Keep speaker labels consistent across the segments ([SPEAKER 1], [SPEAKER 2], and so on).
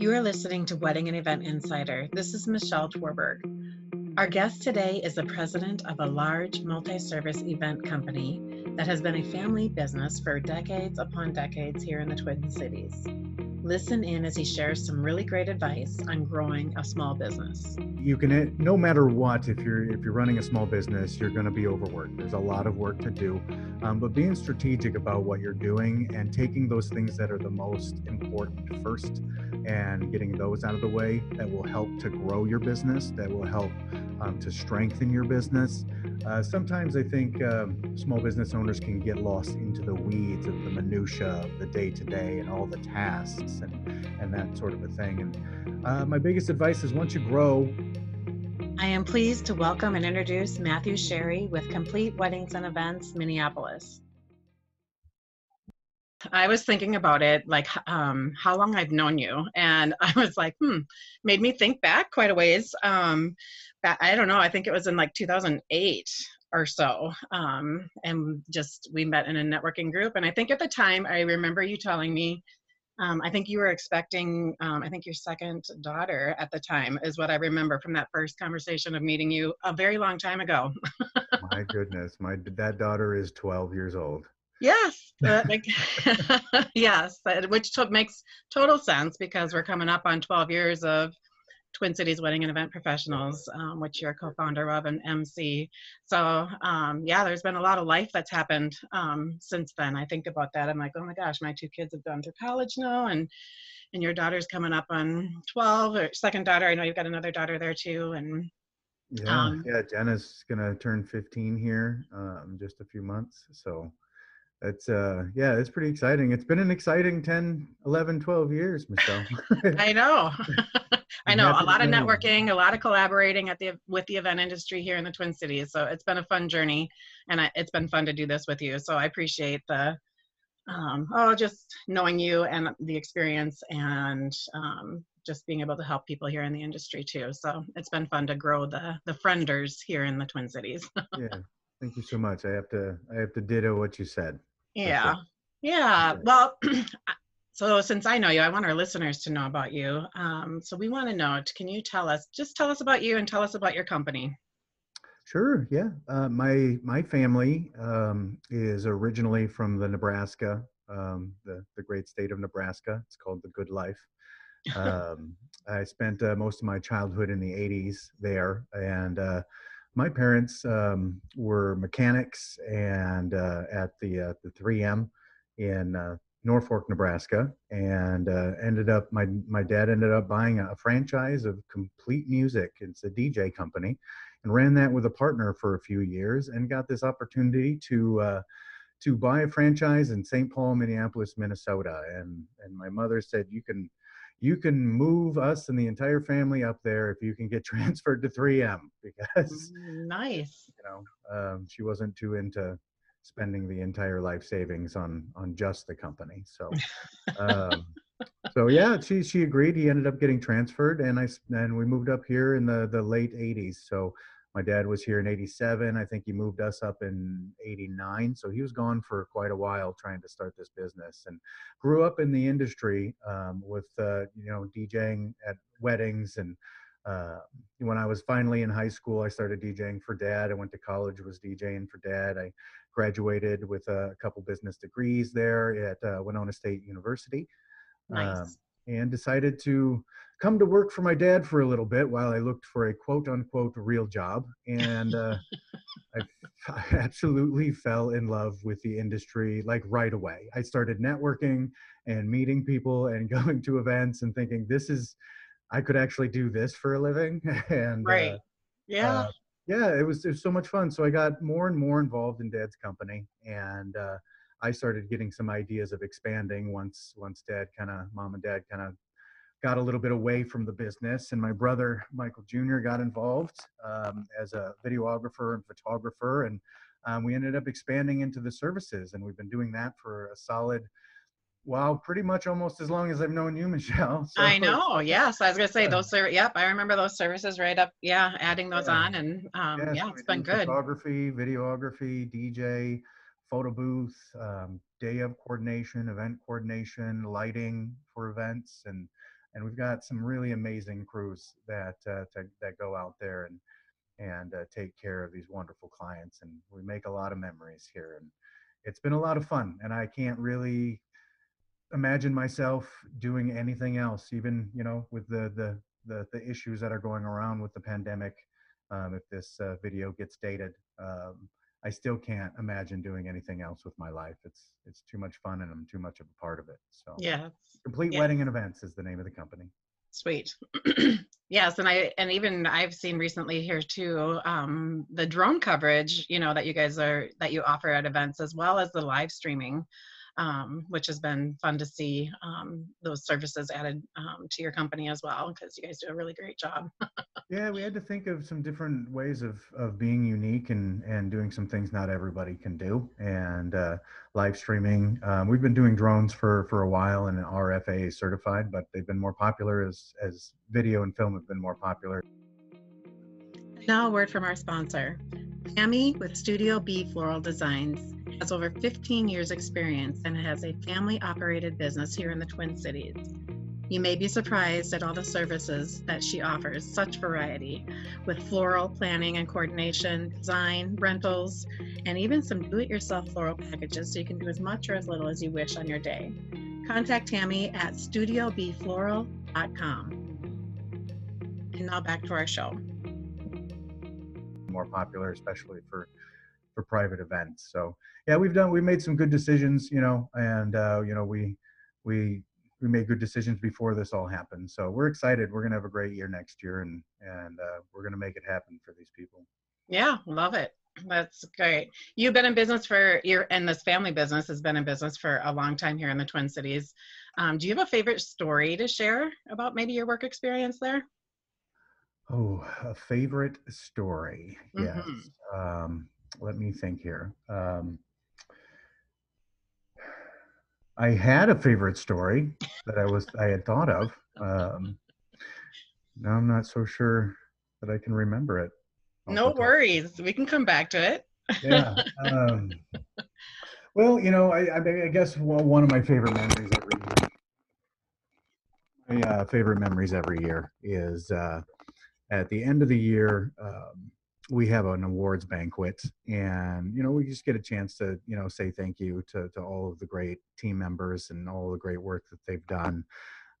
[SPEAKER 1] You are listening to Wedding and Event Insider. This is Michelle Twerberg. Our guest today is the president of a large multi service event company that has been a family business for decades upon decades here in the Twin Cities. Listen in as he shares some really great advice on growing a small business.
[SPEAKER 2] You can no matter what if you're if you're running a small business, you're going to be overworked. There's a lot of work to do. Um, but being strategic about what you're doing and taking those things that are the most important first and getting those out of the way that will help to grow your business, that will help um, to strengthen your business. Uh, sometimes I think um, small business owners can get lost into the weeds of the minutia of the day to day and all the tasks and, and that sort of a thing. And uh, my biggest advice is once you grow,
[SPEAKER 1] I am pleased to welcome and introduce Matthew Sherry with Complete Weddings and Events, Minneapolis. I was thinking about it, like um, how long I've known you, and I was like, hmm, made me think back quite a ways. Um, back, I don't know, I think it was in like 2008 or so, um, and just we met in a networking group. And I think at the time, I remember you telling me, um, I think you were expecting, um, I think your second daughter at the time is what I remember from that first conversation of meeting you a very long time ago.
[SPEAKER 2] my goodness, my that daughter is 12 years old.
[SPEAKER 1] Yes, yes, which to- makes total sense because we're coming up on 12 years of Twin Cities Wedding and Event Professionals, um, which you're co-founder of and MC. So um, yeah, there's been a lot of life that's happened um, since then. I think about that. I'm like, oh my gosh, my two kids have gone through college now, and and your daughter's coming up on 12 or second daughter. I know you've got another daughter there too, and
[SPEAKER 2] yeah, um, yeah, Jenna's gonna turn 15 here um, just a few months. So it's uh yeah it's pretty exciting. It's been an exciting 10 11 12 years michelle.
[SPEAKER 1] I know. I know. A lot of networking a lot of collaborating at the with the event industry here in the twin cities. So it's been a fun journey and I, it's been fun to do this with you. So i appreciate the um, oh just knowing you and the experience and um, just being able to help people here in the industry too. So it's been fun to grow the the frienders here in the twin cities.
[SPEAKER 2] Yeah. Thank you so much. I have to I have to ditto what you said.
[SPEAKER 1] Yeah. Yeah. Well, so since I know you, I want our listeners to know about you. Um, so we want to know, can you tell us, just tell us about you and tell us about your company?
[SPEAKER 2] Sure. Yeah. Uh, my my family um, is originally from the Nebraska, um, the the great state of Nebraska. It's called the Good Life. Um, I spent uh, most of my childhood in the '80s there, and uh, my parents um, were mechanics and uh, at the uh, the 3M in uh, Norfolk, Nebraska, and uh, ended up my my dad ended up buying a franchise of Complete Music. It's a DJ company, and ran that with a partner for a few years, and got this opportunity to uh, to buy a franchise in St. Paul, Minneapolis, Minnesota. And and my mother said, "You can you can move us and the entire family up there if you can get transferred to 3M because
[SPEAKER 1] mm, nice.
[SPEAKER 2] You know, um, she wasn't too into spending the entire life savings on on just the company. So, um, so yeah, she she agreed. He ended up getting transferred, and I and we moved up here in the the late 80s. So my dad was here in 87 i think he moved us up in 89 so he was gone for quite a while trying to start this business and grew up in the industry um, with uh, you know djing at weddings and uh, when I was finally in high school, I started DJing for dad. I went to college, was DJing for dad. I graduated with a couple business degrees there at uh, Winona State University.
[SPEAKER 1] Nice. Um,
[SPEAKER 2] and decided to come to work for my dad for a little bit while I looked for a quote unquote real job. And uh, I, I, absolutely fell in love with the industry like right away. I started networking and meeting people and going to events and thinking, this is, I could actually do this for a living. and
[SPEAKER 1] uh, right. Uh, yeah.
[SPEAKER 2] Uh, yeah, it was, it was so much fun. So I got more and more involved in dad's company and, uh, I started getting some ideas of expanding once once dad kind of mom and dad kind of got a little bit away from the business and my brother michael jr got involved um, as a videographer and photographer and um, we ended up expanding into the services and we've been doing that for a solid wow pretty much almost as long as i've known you michelle
[SPEAKER 1] so, i know yes i was gonna say yeah. those ser- yep i remember those services right up yeah adding those yeah. on and um, yeah, yeah it's been good
[SPEAKER 2] photography videography dj photo booth, um, day of coordination, event coordination, lighting for events, and and we've got some really amazing crews that uh, to, that go out there and and uh, take care of these wonderful clients and we make a lot of memories here and it's been a lot of fun and i can't really imagine myself doing anything else even you know with the the the, the issues that are going around with the pandemic um, if this uh, video gets dated um, i still can't imagine doing anything else with my life it's it's too much fun and i'm too much of a part of it so
[SPEAKER 1] yeah
[SPEAKER 2] complete
[SPEAKER 1] yeah.
[SPEAKER 2] wedding and events is the name of the company
[SPEAKER 1] Sweet. yes, and I and even I've seen recently here too um, the drone coverage. You know that you guys are that you offer at events as well as the live streaming um, which has been fun to see um, those services added um, to your company as well because you guys do a really great job.
[SPEAKER 2] yeah, we had to think of some different ways of, of being unique and, and doing some things not everybody can do. And uh, live streaming, um, we've been doing drones for, for a while and are FAA certified, but they've been more popular as, as video and film have been more popular.
[SPEAKER 1] Now, a word from our sponsor. Tammy with Studio B Floral Designs has over 15 years experience and has a family operated business here in the Twin Cities. You may be surprised at all the services that she offers, such variety, with floral planning and coordination, design, rentals, and even some do it yourself floral packages so you can do as much or as little as you wish on your day. Contact Tammy at studiobfloral.com. And now back to our show.
[SPEAKER 2] More popular, especially for for private events. So yeah, we've done we made some good decisions, you know, and uh, you know we we we made good decisions before this all happened. So we're excited. We're gonna have a great year next year, and and uh, we're gonna make it happen for these people.
[SPEAKER 1] Yeah, love it. That's great. You've been in business for your and this family business has been in business for a long time here in the Twin Cities. Um, do you have a favorite story to share about maybe your work experience there?
[SPEAKER 2] Oh, a favorite story. Mm-hmm. Yes. Um, let me think here. Um, I had a favorite story that I was I had thought of. Um, now I'm not so sure that I can remember it.
[SPEAKER 1] No worries, we can come back to it.
[SPEAKER 2] yeah. Um, well, you know, I, I, I, guess well, one of my favorite memories every my uh, favorite memories every year is uh, at the end of the year. Um, we have an awards banquet and you know we just get a chance to you know say thank you to, to all of the great team members and all the great work that they've done.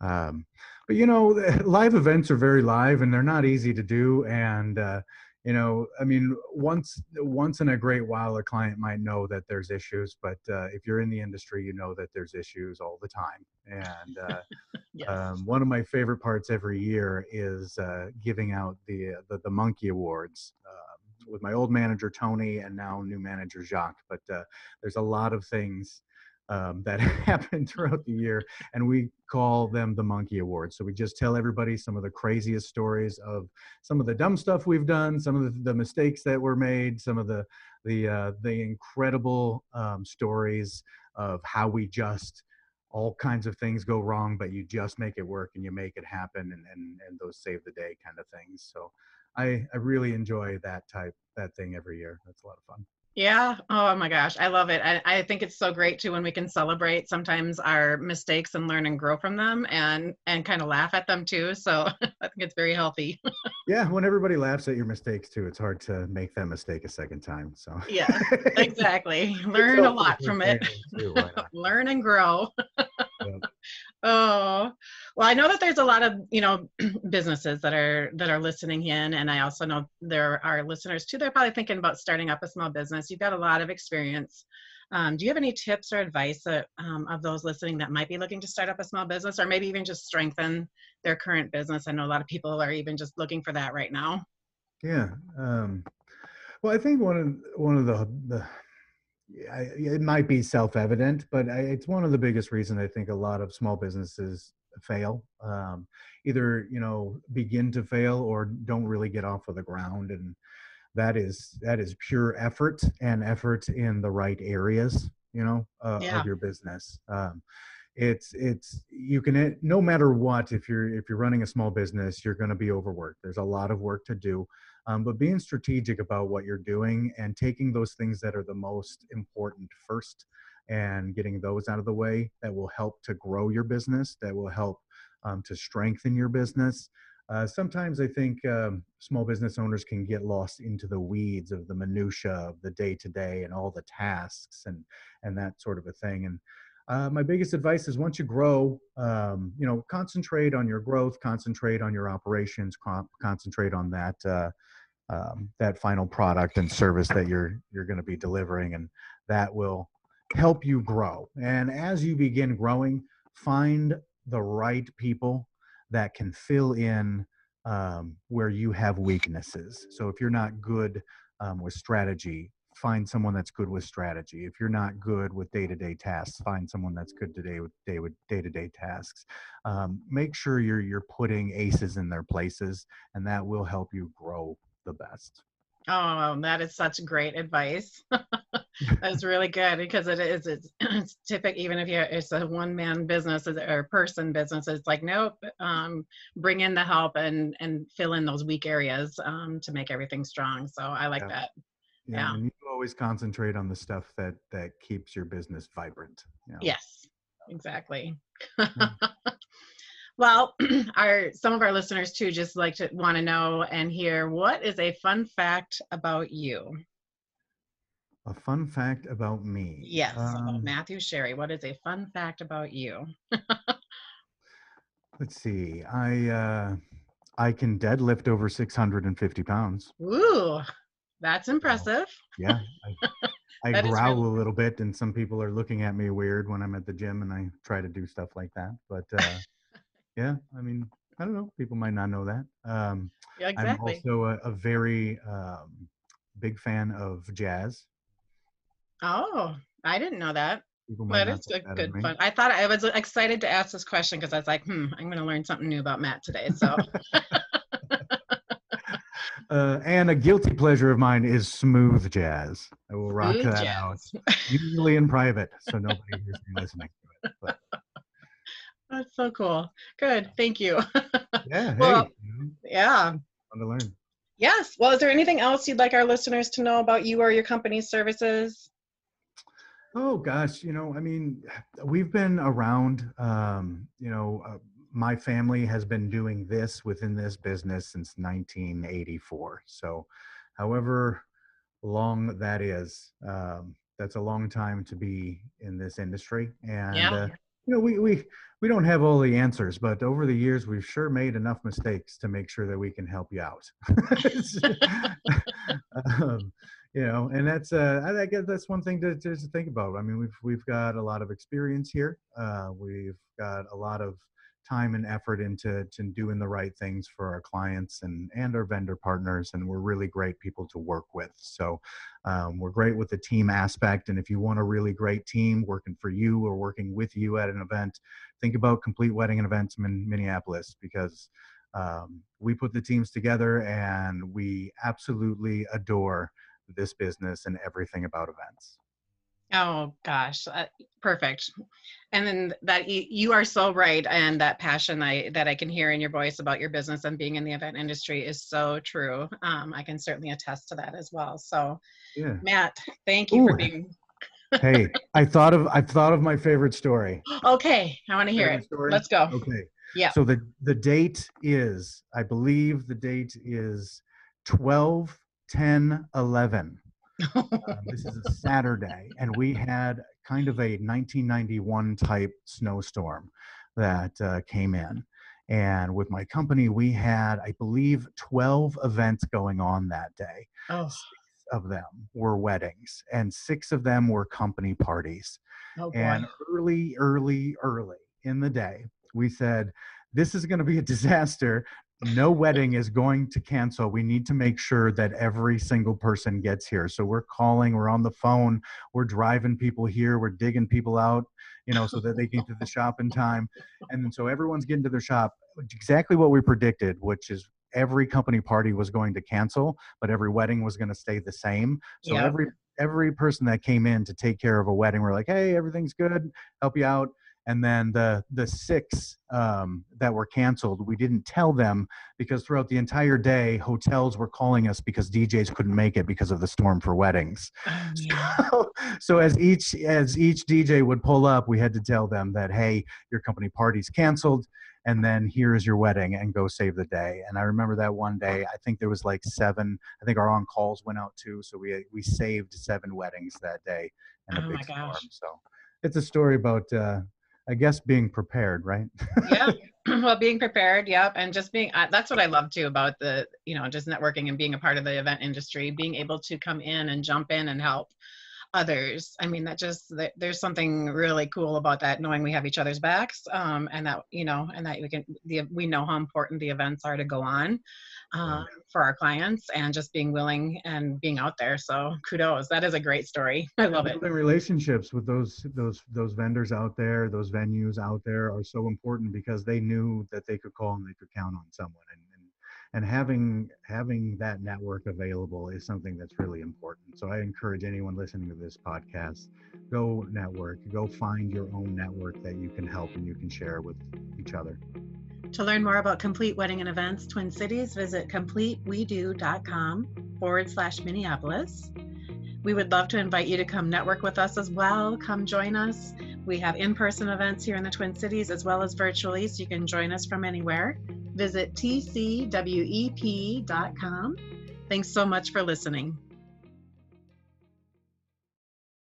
[SPEAKER 2] Um, but you know live events are very live and they're not easy to do and uh, you know i mean once once in a great while a client might know that there's issues but uh, if you're in the industry you know that there's issues all the time and uh, yes. um, one of my favorite parts every year is uh, giving out the, the, the monkey awards um, with my old manager tony and now new manager jacques but uh, there's a lot of things um, that happen throughout the year, and we call them the Monkey Awards. So we just tell everybody some of the craziest stories of some of the dumb stuff we've done, some of the, the mistakes that were made, some of the the uh, the incredible um, stories of how we just all kinds of things go wrong, but you just make it work and you make it happen, and and, and those save the day kind of things. So I I really enjoy that type that thing every year. That's a lot of fun.
[SPEAKER 1] Yeah. Oh my gosh. I love it. I, I think it's so great too when we can celebrate sometimes our mistakes and learn and grow from them and and kind of laugh at them too. So I think it's very healthy.
[SPEAKER 2] yeah. When everybody laughs at your mistakes too, it's hard to make that mistake a second time. So
[SPEAKER 1] yeah, exactly. Learn a lot from it. Too, learn and grow. Oh, well, I know that there's a lot of you know businesses that are that are listening in, and I also know there are listeners too. They're probably thinking about starting up a small business. You've got a lot of experience. Um, do you have any tips or advice that, um, of those listening that might be looking to start up a small business, or maybe even just strengthen their current business? I know a lot of people are even just looking for that right now.
[SPEAKER 2] Yeah. Um, well, I think one of one of the the I, it might be self-evident, but I, it's one of the biggest reasons I think a lot of small businesses fail. Um, either you know begin to fail or don't really get off of the ground, and that is that is pure effort and effort in the right areas. You know uh, yeah. of your business. Um, it's it's you can no matter what if you're if you're running a small business you're going to be overworked there's a lot of work to do um, but being strategic about what you're doing and taking those things that are the most important first and getting those out of the way that will help to grow your business that will help um, to strengthen your business. Uh, sometimes I think um, small business owners can get lost into the weeds of the minutia of the day to day and all the tasks and and that sort of a thing. And uh, my biggest advice is once you grow, um, you know, concentrate on your growth, concentrate on your operations, concentrate on that uh, um, that final product and service that you're you're going to be delivering, and that will help you grow. And as you begin growing, find the right people that can fill in um, where you have weaknesses. So if you're not good um, with strategy, find someone that's good with strategy. If you're not good with day-to-day tasks, find someone that's good today with day with day-to-day tasks. Um, make sure you're you're putting aces in their places, and that will help you grow the best.
[SPEAKER 1] Oh, that is such great advice. That's really good because it is it's, it's typical. Even if you it's a one man business or person business, it's like nope. Um, bring in the help and and fill in those weak areas um, to make everything strong. So I like
[SPEAKER 2] yeah.
[SPEAKER 1] that.
[SPEAKER 2] Yeah, yeah. And you always concentrate on the stuff that that keeps your business vibrant.
[SPEAKER 1] You know? Yes, exactly. Yeah. Well, our some of our listeners too just like to want to know and hear what is a fun fact about you.
[SPEAKER 2] A fun fact about me.
[SPEAKER 1] Yes, um, about Matthew Sherry. What is a fun fact about you?
[SPEAKER 2] let's see. I uh, I can deadlift over 650 pounds.
[SPEAKER 1] Ooh, that's impressive.
[SPEAKER 2] yeah. I, I growl really- a little bit, and some people are looking at me weird when I'm at the gym and I try to do stuff like that. But uh, yeah, I mean, I don't know. People might not know that. Um,
[SPEAKER 1] yeah, exactly.
[SPEAKER 2] I'm also a, a very um, big fan of jazz.
[SPEAKER 1] Oh, I didn't know that. But it's a good fun. I thought I was excited to ask this question because I was like, hmm, I'm going to learn something new about Matt today. So.
[SPEAKER 2] uh, and a guilty pleasure of mine is smooth jazz. I will rock smooth that jazz. out, usually in private, so nobody hears me listening to it. But.
[SPEAKER 1] That's so cool. Good. Thank you.
[SPEAKER 2] Yeah.
[SPEAKER 1] well, yeah.
[SPEAKER 2] Fun to learn.
[SPEAKER 1] Yes. Well, is there anything else you'd like our listeners to know about you or your company's services?
[SPEAKER 2] Oh gosh, you know, I mean, we've been around. Um, you know, uh, my family has been doing this within this business since 1984. So, however long that is, um, that's a long time to be in this industry. And yeah. uh, you know, we we we don't have all the answers, but over the years, we've sure made enough mistakes to make sure that we can help you out. um, you know, and that's uh, I guess that's one thing to, to think about. I mean, we've we've got a lot of experience here. Uh, we've got a lot of time and effort into to doing the right things for our clients and and our vendor partners and we're really great people to work with. So um, we're great with the team aspect and if you want a really great team working for you or working with you at an event think about complete wedding and events in minneapolis because um, we put the teams together and we absolutely adore this business and everything about events
[SPEAKER 1] Oh gosh, uh, perfect. And then that you, you are so right, and that passion I that I can hear in your voice about your business and being in the event industry is so true. Um, I can certainly attest to that as well. So, yeah. Matt, thank you Ooh. for being.
[SPEAKER 2] hey, I thought of I thought of my favorite story.
[SPEAKER 1] Okay, I want to hear it. Story? Let's go.
[SPEAKER 2] Okay.
[SPEAKER 1] Yeah.
[SPEAKER 2] So the the date is, I believe the date is 12 10 11 um, this is a Saturday, and we had kind of a 1991 type snowstorm that uh, came in. And with my company, we had, I believe, 12 events going on that day.
[SPEAKER 1] Oh.
[SPEAKER 2] Six of them were weddings, and six of them were company parties.
[SPEAKER 1] Oh,
[SPEAKER 2] and early, early, early in the day, we said, this is going to be a disaster no wedding is going to cancel. We need to make sure that every single person gets here. So we're calling, we're on the phone, we're driving people here, we're digging people out, you know, so that they can get to the shop in time. And so everyone's getting to their shop. Exactly what we predicted, which is every company party was going to cancel, but every wedding was going to stay the same. So yep. every every person that came in to take care of a wedding, we're like, hey, everything's good, help you out and then the the six um, that were canceled we didn't tell them because throughout the entire day hotels were calling us because djs couldn't make it because of the storm for weddings. Oh, so, so as each as each dj would pull up we had to tell them that hey your company party's canceled and then here's your wedding and go save the day. And i remember that one day i think there was like seven i think our on calls went out too so we we saved seven weddings that day in a
[SPEAKER 1] Oh
[SPEAKER 2] big
[SPEAKER 1] my
[SPEAKER 2] storm. so it's a story about uh i guess being prepared right?
[SPEAKER 1] Yeah. Well being prepared yep and just being uh, that's what i love too about the you know just networking and being a part of the event industry being able to come in and jump in and help others. I mean that just that there's something really cool about that knowing we have each other's backs um, and that you know and that we can the, we know how important the events are to go on um, for our clients and just being willing and being out there. So kudos. That is a great story. I love it.
[SPEAKER 2] Relationships with those those those vendors out there those venues out there are so important because they knew that they could call and they could count on someone and, and having having that network available is something that's really important so i encourage anyone listening to this podcast go network go find your own network that you can help and you can share with each other
[SPEAKER 1] To learn more about Complete Wedding and Events Twin Cities, visit completewedo.com forward slash Minneapolis. We would love to invite you to come network with us as well. Come join us. We have in person events here in the Twin Cities as well as virtually, so you can join us from anywhere. Visit tcwep.com. Thanks so much for listening.